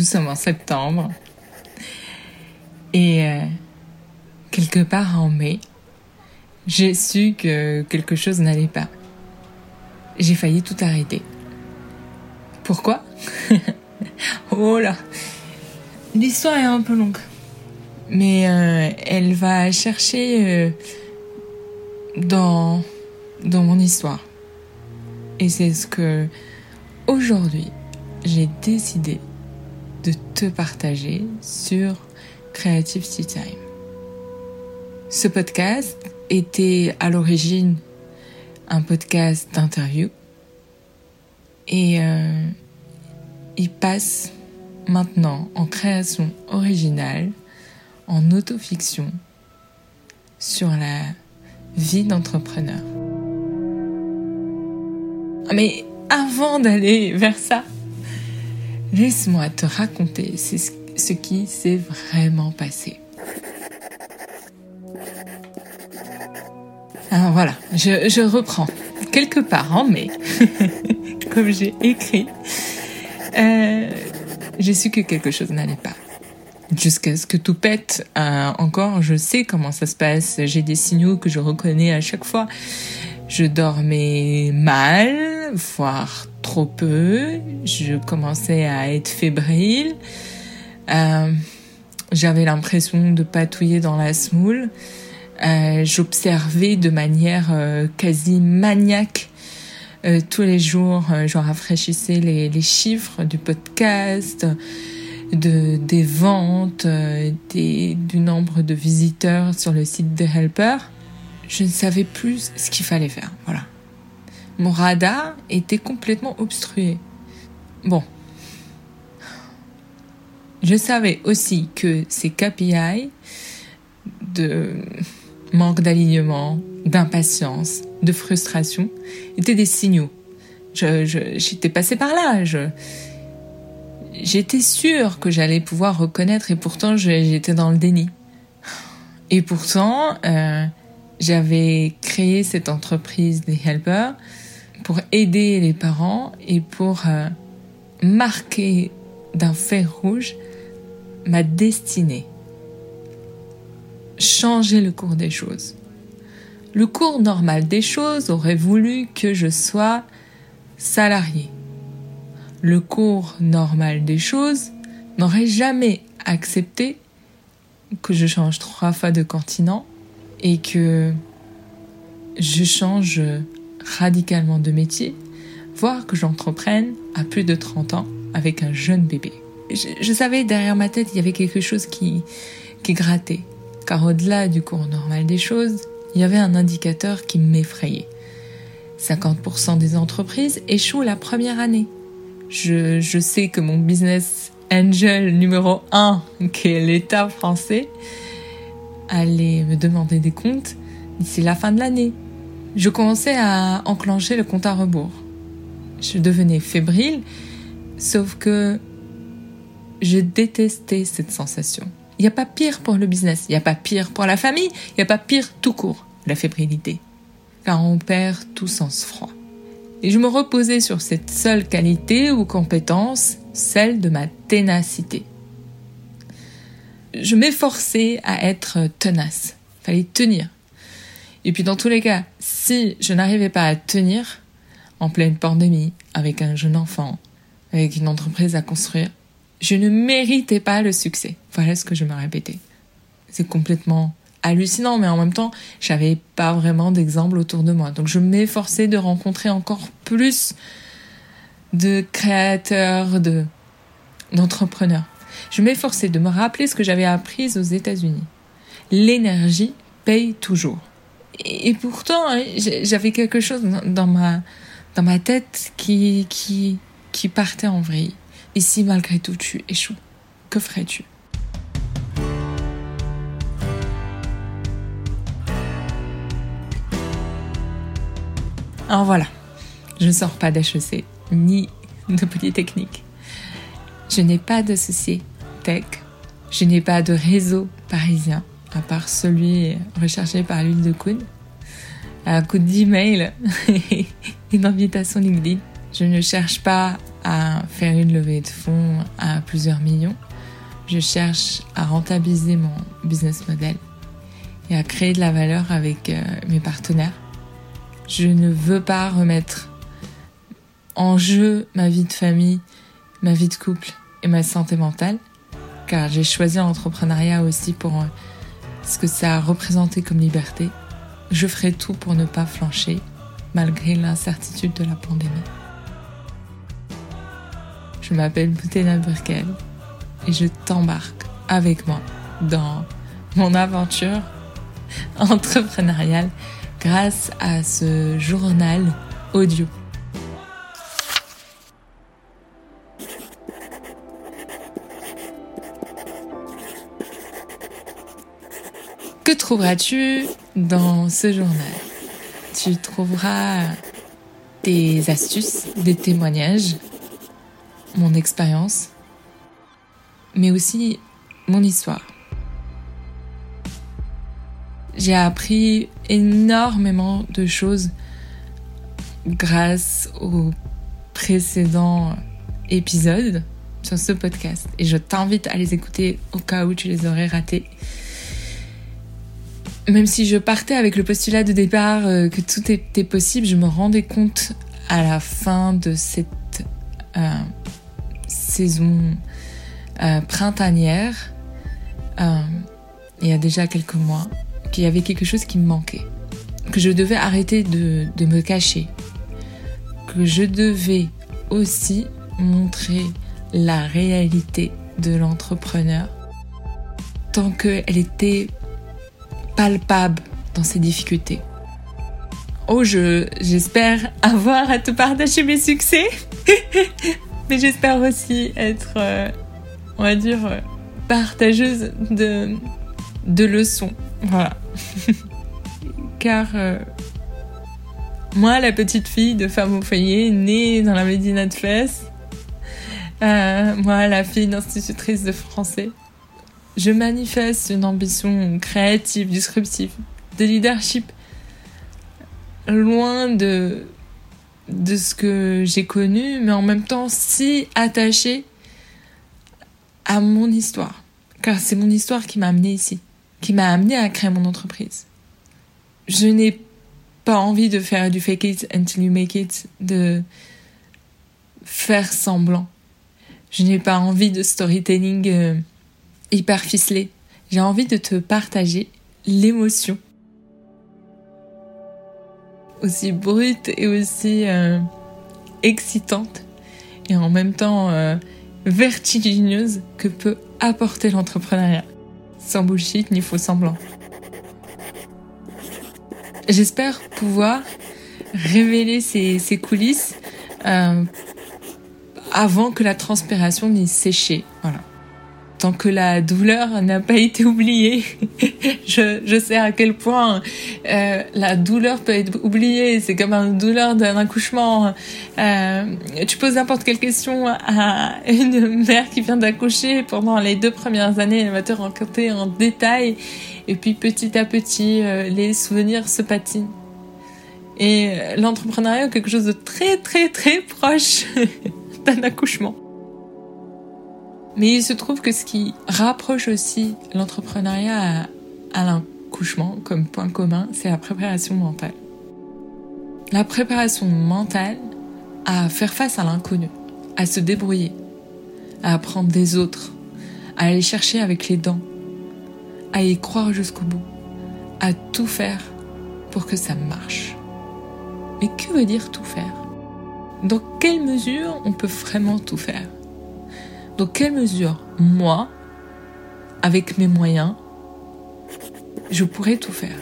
Nous sommes en septembre. Et euh, quelque part en mai, j'ai su que quelque chose n'allait pas. J'ai failli tout arrêter. Pourquoi? Oh là L'histoire est un peu longue. Mais euh, elle va chercher euh, dans, dans mon histoire. Et c'est ce que aujourd'hui j'ai décidé de te partager sur Creative Time. Ce podcast était à l'origine un podcast d'interview et euh, il passe maintenant en création originale, en autofiction, sur la vie d'entrepreneur. Mais avant d'aller vers ça, laisse-moi te raconter ce qui s'est vraiment passé. Alors voilà, je, reprends. Quelque part en mai, comme j'ai écrit, euh, j'ai su que quelque chose n'allait pas. Jusqu'à ce que tout pète. Euh, encore, je sais comment ça se passe. J'ai des signaux que je reconnais à chaque fois. Je dormais mal, voire trop peu. Je commençais à être fébrile. Euh, J'avais l'impression de patouiller dans la smoule. Euh, J'observais de manière euh, quasi maniaque tous les jours. Je rafraîchissais les, chiffres du podcast, de, des ventes, du nombre de visiteurs sur le site de Helper je ne savais plus ce qu'il fallait faire. Voilà. Mon radar était complètement obstrué. Bon. Je savais aussi que ces KPI de manque d'alignement, d'impatience, de frustration étaient des signaux. J'étais passé par là. J'étais sûre que j'allais pouvoir reconnaître et pourtant j'étais dans le déni. Et pourtant, euh, j'avais créé cette entreprise des helpers pour aider les parents et pour euh, marquer d'un fer rouge ma destinée. Changer le cours des choses. Le cours normal des choses aurait voulu que je sois salarié. Le cours normal des choses n'aurait jamais accepté que je change trois fois de continent et que je change radicalement de métier, voire que j'entreprenne à plus de 30 ans avec un jeune bébé. Je, savais derrière ma tête, il y avait quelque chose qui, qui grattait, car au-delà du cours normal des choses, il y avait un indicateur qui m'effrayait. 50% des entreprises échouent la première année. Je, je sais que mon business angel numéro 1, qui est l'État français, aller me demander des comptes d'ici la fin de l'année. Je commençais à enclencher le compte à rebours. Je devenais fébrile, sauf que je détestais cette sensation. Il n'y a pas pire pour le business, il n'y a pas pire pour la famille, il n'y a pas pire tout court, la fébrilité. Car on perd tout sens froid. Et je me reposais sur cette seule qualité ou compétence, celle de ma ténacité je m'efforçais à être tenace. Fallait tenir. Et puis dans tous les cas, si je n'arrivais pas à tenir en pleine pandémie, avec un jeune enfant, avec une entreprise à construire, je ne méritais pas le succès. Voilà ce que je me répétais. C'est complètement hallucinant, mais en même temps, j'avais pas vraiment d'exemple autour de moi. Donc je m'efforçais de rencontrer encore plus de créateurs, de d'entrepreneurs je m'efforçais de me rappeler ce que j'avais appris aux États-Unis. L'énergie paye toujours. Et, pourtant, hein, j'avais quelque chose dans ma, dans ma tête qui, qui, qui partait en vrille. Et si malgré tout tu échoues, que ferais-tu? Alors voilà, je ne sors pas d'HEC ni de Polytechnique. Je n'ai pas d'associé tech. Je n'ai pas de réseau parisien, à part celui recherché par l'huile de coude. Un coup d'email et d'invitation LinkedIn. Je ne cherche pas à faire une levée de fonds à plusieurs millions. Je cherche à rentabiliser mon business model et à créer de la valeur avec euh, mes partenaires. Je ne veux pas remettre en jeu ma vie de famille, ma vie de couple et ma santé mentale, car j'ai choisi l'entrepreneuriat aussi pour euh, ce que ça a représenté comme liberté. Je ferai tout pour ne pas flancher malgré l'incertitude de la pandémie. Je m'appelle Boutena Burkel et je t'embarque avec moi dans mon aventure entrepreneuriale grâce à ce journal audio. Trouveras-tu dans ce journal? Tu trouveras des astuces, des témoignages, mon expérience, mais aussi mon histoire. J'ai appris énormément de choses grâce aux précédents épisodes sur ce podcast et je t'invite à les écouter au cas où tu les aurais ratés. Même si je partais avec le postulat de départ euh, que tout était possible, je me rendais compte à la fin de cette euh, saison euh, printanière, il y a déjà quelques mois, qu'il y avait quelque chose qui me manquait, que je devais arrêter de, de me cacher, que je devais aussi montrer la réalité de l'entrepreneur. Tant qu'elle était palpable dans ses difficultés. Oh, je, j'espère avoir à te partager mes succès, mais j'espère aussi être, euh, on va dire, euh, partageuse de, de leçons. Voilà. Car euh, moi, la petite fille de femme au foyer, née dans la Médina de Fès, moi, la fille d'institutrice de français, je manifeste une ambition créative, disruptive, de leadership, loin de, de ce que j'ai connu, mais en même temps si attachée à mon histoire. Car c'est mon histoire qui m'a amenée ici, qui m'a amenée à créer mon entreprise. Je n'ai pas envie de faire du fake it until you make it, de faire semblant. Je n'ai pas envie de storytelling. Hyper ficelé. J'ai envie de te partager l'émotion. Aussi brute et aussi euh, excitante et en même temps euh, vertigineuse que peut apporter l'entrepreneuriat. Sans bullshit ni faux semblant. J'espère pouvoir révéler ces, coulisses euh, avant que la transpiration n'ait séché. Voilà tant que la douleur n'a pas été oubliée. je, je, sais à quel point euh, la douleur peut être oubliée. C'est comme une douleur d'un accouchement. Euh, tu poses n'importe quelle question à une mère qui vient d'accoucher pendant les deux premières années, elle va te raconter en détail. Et puis petit à petit, euh, les souvenirs se patinent. Et l'entrepreneuriat est quelque chose de très très très proche d'un accouchement. Mais il se trouve que ce qui rapproche aussi l'entrepreneuriat à, l'accouchement comme point commun, c'est la préparation mentale. La préparation mentale à faire face à l'inconnu, à se débrouiller, à apprendre des autres, à aller chercher avec les dents, à y croire jusqu'au bout, à tout faire pour que ça marche. Mais que veut dire tout faire? Dans quelle mesure on peut vraiment tout faire? Dans quelle mesure, moi, avec mes moyens, je pourrais tout faire?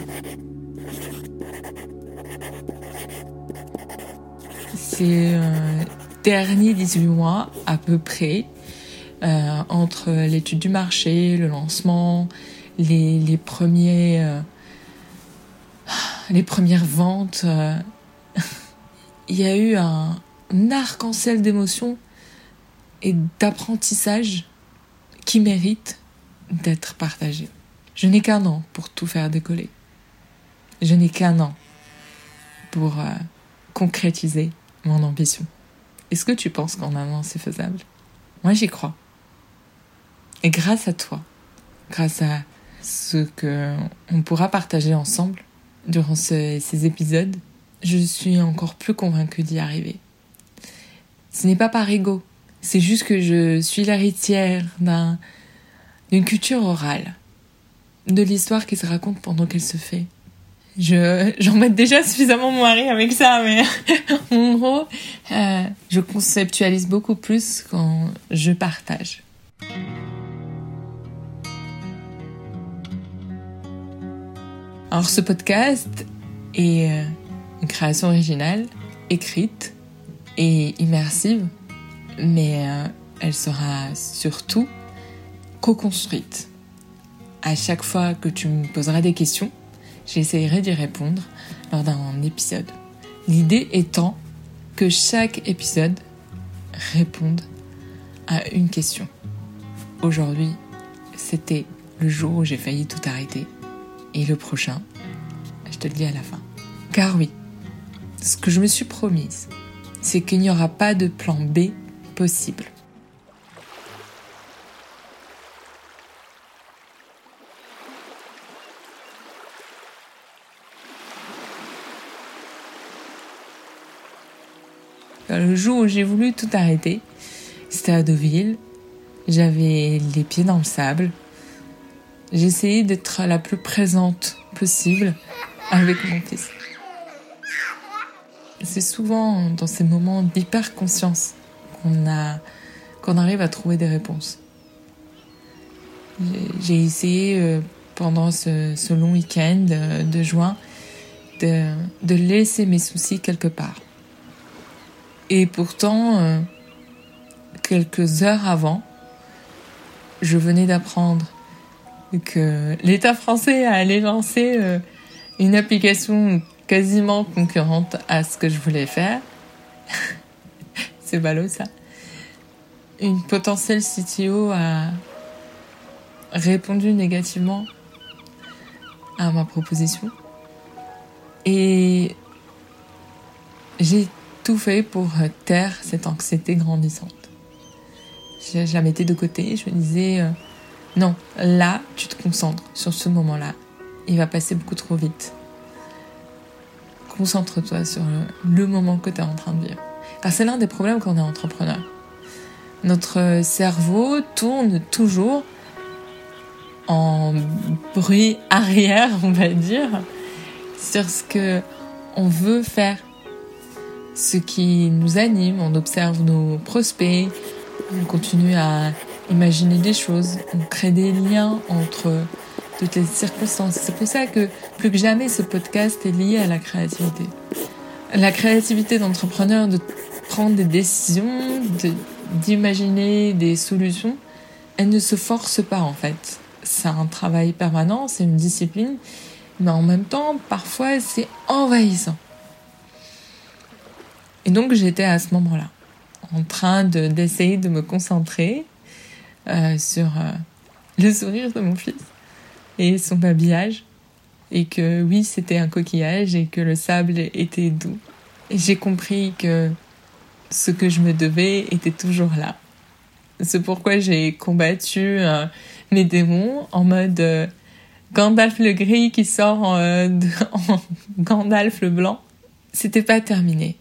Ces euh, derniers 18 mois, à peu près, euh, entre l'étude du marché, le lancement, les, premiers, euh, les premières ventes, il y a eu un arc-en-ciel d'émotions et d'apprentissage qui mérite d'être partagé. Je n'ai qu'un an pour tout faire décoller. Je n'ai qu'un an pour euh, concrétiser mon ambition. Est-ce que tu penses qu'en un an c'est faisable? Moi j'y crois. Et grâce à toi, grâce à ce que on pourra partager ensemble durant ces épisodes, je suis encore plus convaincue d'y arriver. Ce n'est pas par ego, c'est juste que je suis l'héritière d'une culture orale, de l'histoire qui se raconte pendant qu'elle se fait. Je, j'embête déjà suffisamment mon mari avec ça, mais en gros, euh, je conceptualise beaucoup plus quand je partage. Alors ce podcast est euh, une création originale, écrite et immersive, mais euh, elle sera surtout co-construite. À chaque fois que tu me poseras des questions, j'essaierai d'y répondre lors d'un épisode. L'idée étant que chaque épisode réponde à une question. Aujourd'hui, c'était le jour où j'ai failli tout arrêter. Et le prochain, je te le dis à la fin. Car oui, ce que je me suis promise, c'est qu'il n'y aura pas de plan B possible. Le jour où j'ai voulu tout arrêter, c'était à Deauville. J'avais les pieds dans le sable. J'essayais d'être la plus présente possible avec mon fils. C'est souvent dans ces moments d'hyper conscience qu'on arrive à trouver des réponses. J'ai essayé euh, pendant ce, long week-end euh, de juin de, de, laisser mes soucis quelque part. Et pourtant, euh, quelques heures avant, je venais d'apprendre que l'État français allait lancer une application quasiment concurrente à ce que je voulais faire. C'est ballot ça. Une potentielle CTO a répondu négativement à ma proposition. Et j'ai tout fait pour taire cette anxiété grandissante. Je, la mettais de côté, je me disais, euh, non, là, tu te concentres sur ce moment-là. Il va passer beaucoup trop vite. Concentre-toi sur le, moment que tu es en train de vivre. Car c'est l'un des problèmes quand on est entrepreneur. Notre cerveau tourne toujours en bruit arrière, on va dire, sur ce que on veut faire, ce qui nous anime. On observe nos prospects, on continue à imaginer des choses, on crée des liens entre toutes les circonstances. C'est pour ça que plus que jamais ce podcast est lié à la créativité. La créativité d'entrepreneur, de prendre des décisions, d'imaginer des solutions, elle ne se force pas en fait. C'est un travail permanent, c'est une discipline, mais en même temps, parfois, c'est envahissant. Et donc, j'étais à ce moment-là, en train d'essayer de, me concentrer euh, sur euh, le sourire de mon fils et son habillage. Et que oui, c'était un coquillage et que le sable était doux. J'ai compris que ce que je me devais était toujours là. C'est pourquoi j'ai combattu euh, mes démons en mode euh, Gandalf le gris qui sort en, euh, en Gandalf le blanc. C'était pas terminé.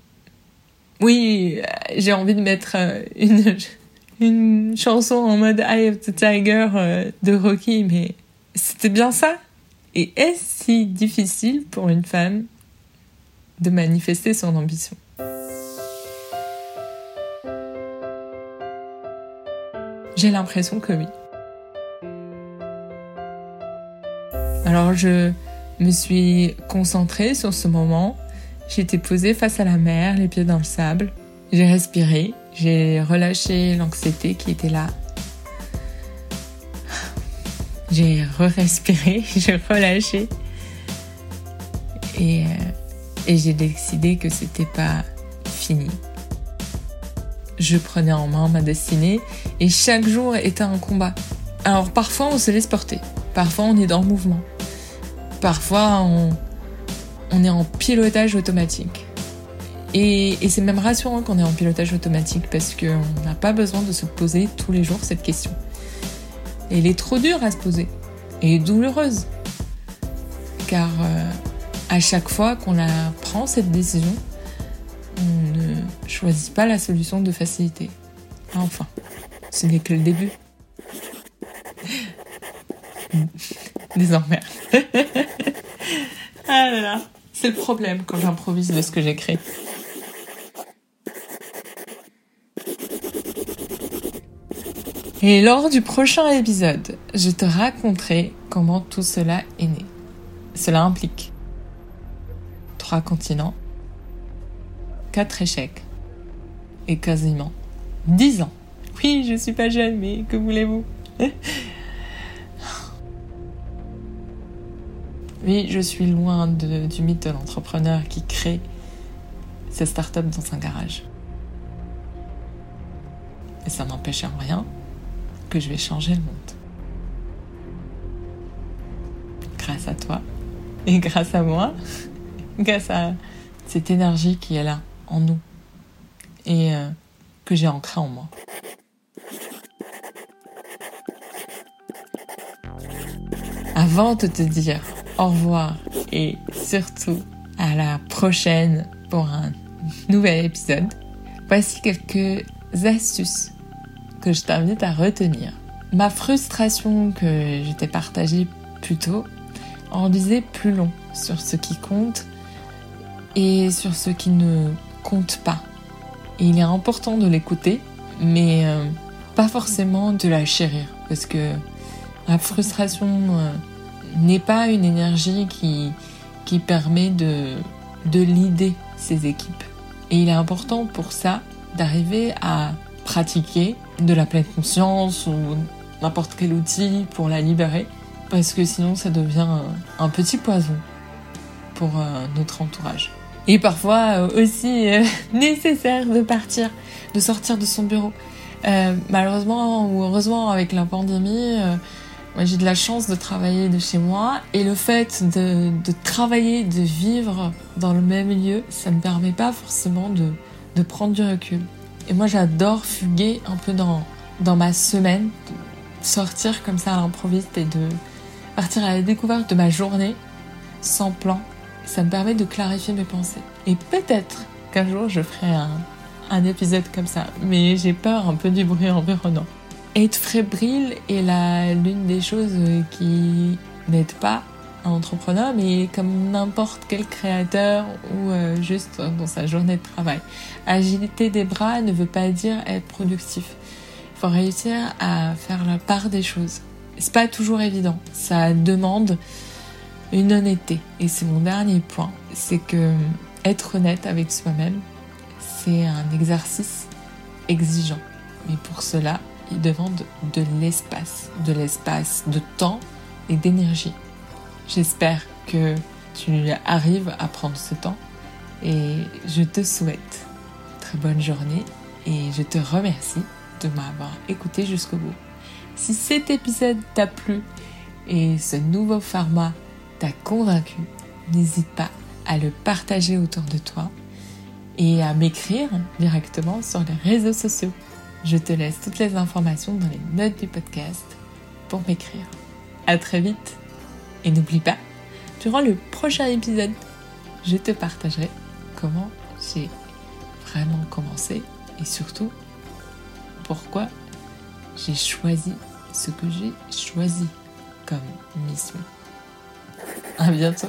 Oui, j'ai envie de mettre une, une chanson en mode Eye of the Tiger de Rocky, mais c'était bien ça. Est-ce si difficile pour une femme de manifester son ambition? J'ai l'impression que oui. Alors je me suis concentrée sur ce moment. J'étais posée face à la mer, les pieds dans le sable. J'ai respiré, j'ai relâché l'anxiété qui était là j'ai re-respiré, j'ai relâché. Et, euh, et j'ai décidé que c'était pas fini. Je prenais en main ma destinée et chaque jour était un combat. Alors parfois on se laisse porter, parfois on est dans le mouvement, parfois on est en pilotage automatique. Et, c'est même rassurant qu'on est en pilotage automatique parce qu'on n'a pas besoin de se poser tous les jours cette question. Elle est trop dure à se poser et douloureuse. Car euh, à chaque fois qu'on prend cette décision, on ne choisit pas la solution de facilité. Enfin, ce n'est que le début. Désormais. ah là là, c'est le problème quand j'improvise de ce que j'écris. Et lors du prochain épisode, je te raconterai comment tout cela est né. Cela implique trois continents, quatre échecs et quasiment dix ans. Oui, je suis pas jeune, mais que voulez-vous? Oui, je suis loin du mythe de l'entrepreneur qui crée sa start-up dans un garage. Et ça n'empêche en rien que je vais changer le monde. Grâce à toi et grâce à moi, grâce à cette énergie qui est là en nous et euh, que j'ai ancrée en moi. Avant de te dire au revoir et surtout à la prochaine pour un nouvel épisode, voici quelques astuces je t'invite à retenir. Ma frustration que je t'ai partagée plus tôt en disait plus long sur ce qui compte et sur ce qui ne compte pas. Il est important de l'écouter, mais euh, pas forcément de la chérir, parce que la frustration euh, n'est pas une énergie qui, qui permet de, de leader ses équipes. Et il est important pour ça d'arriver à pratiquer de la pleine conscience ou n'importe quel outil pour la libérer, parce que sinon ça devient un petit poison pour euh, notre entourage. Et parfois euh, aussi euh, nécessaire de partir, de sortir de son bureau. malheureusement ou heureusement avec la pandémie, moi j'ai de la chance de travailler de chez moi et le fait de, travailler, de vivre dans le même lieu, ça ne permet pas forcément de prendre du recul. Et moi, j'adore fuguer un peu dans, dans ma semaine, sortir comme ça à l'improviste et de partir à la découverte de ma journée sans plan. Ça me permet de clarifier mes pensées. Et peut-être qu'un jour, je ferai un, un épisode comme ça. Mais j'ai peur un peu du bruit environnant. Être fébrile est l'une des choses qui n'aide pas entrepreneur, mais comme n'importe quel créateur ou euh, juste dans sa journée de travail. Agilité des bras ne veut pas dire être productif. Il faut réussir à faire la part des choses. C'est pas toujours évident. Ça demande une honnêteté. Et c'est mon dernier point. C'est que être honnête avec soi-même, c'est un exercice exigeant. Mais pour cela, il demande de l'espace, de l'espace de temps et d'énergie. J'espère que tu arrives à prendre ce temps et je te souhaite très bonne journée et je te remercie de m'avoir écouté jusqu'au bout. Si cet épisode t'a plu et ce nouveau format t'a convaincu, n'hésite pas à le partager autour de toi et à m'écrire directement sur les réseaux sociaux. Je te laisse toutes les informations dans les notes du podcast pour m'écrire. À très vite et n'oublie pas, durant le prochain épisode, je te partagerai comment j'ai vraiment commencé et surtout pourquoi j'ai choisi ce que j'ai choisi comme mission. À bientôt.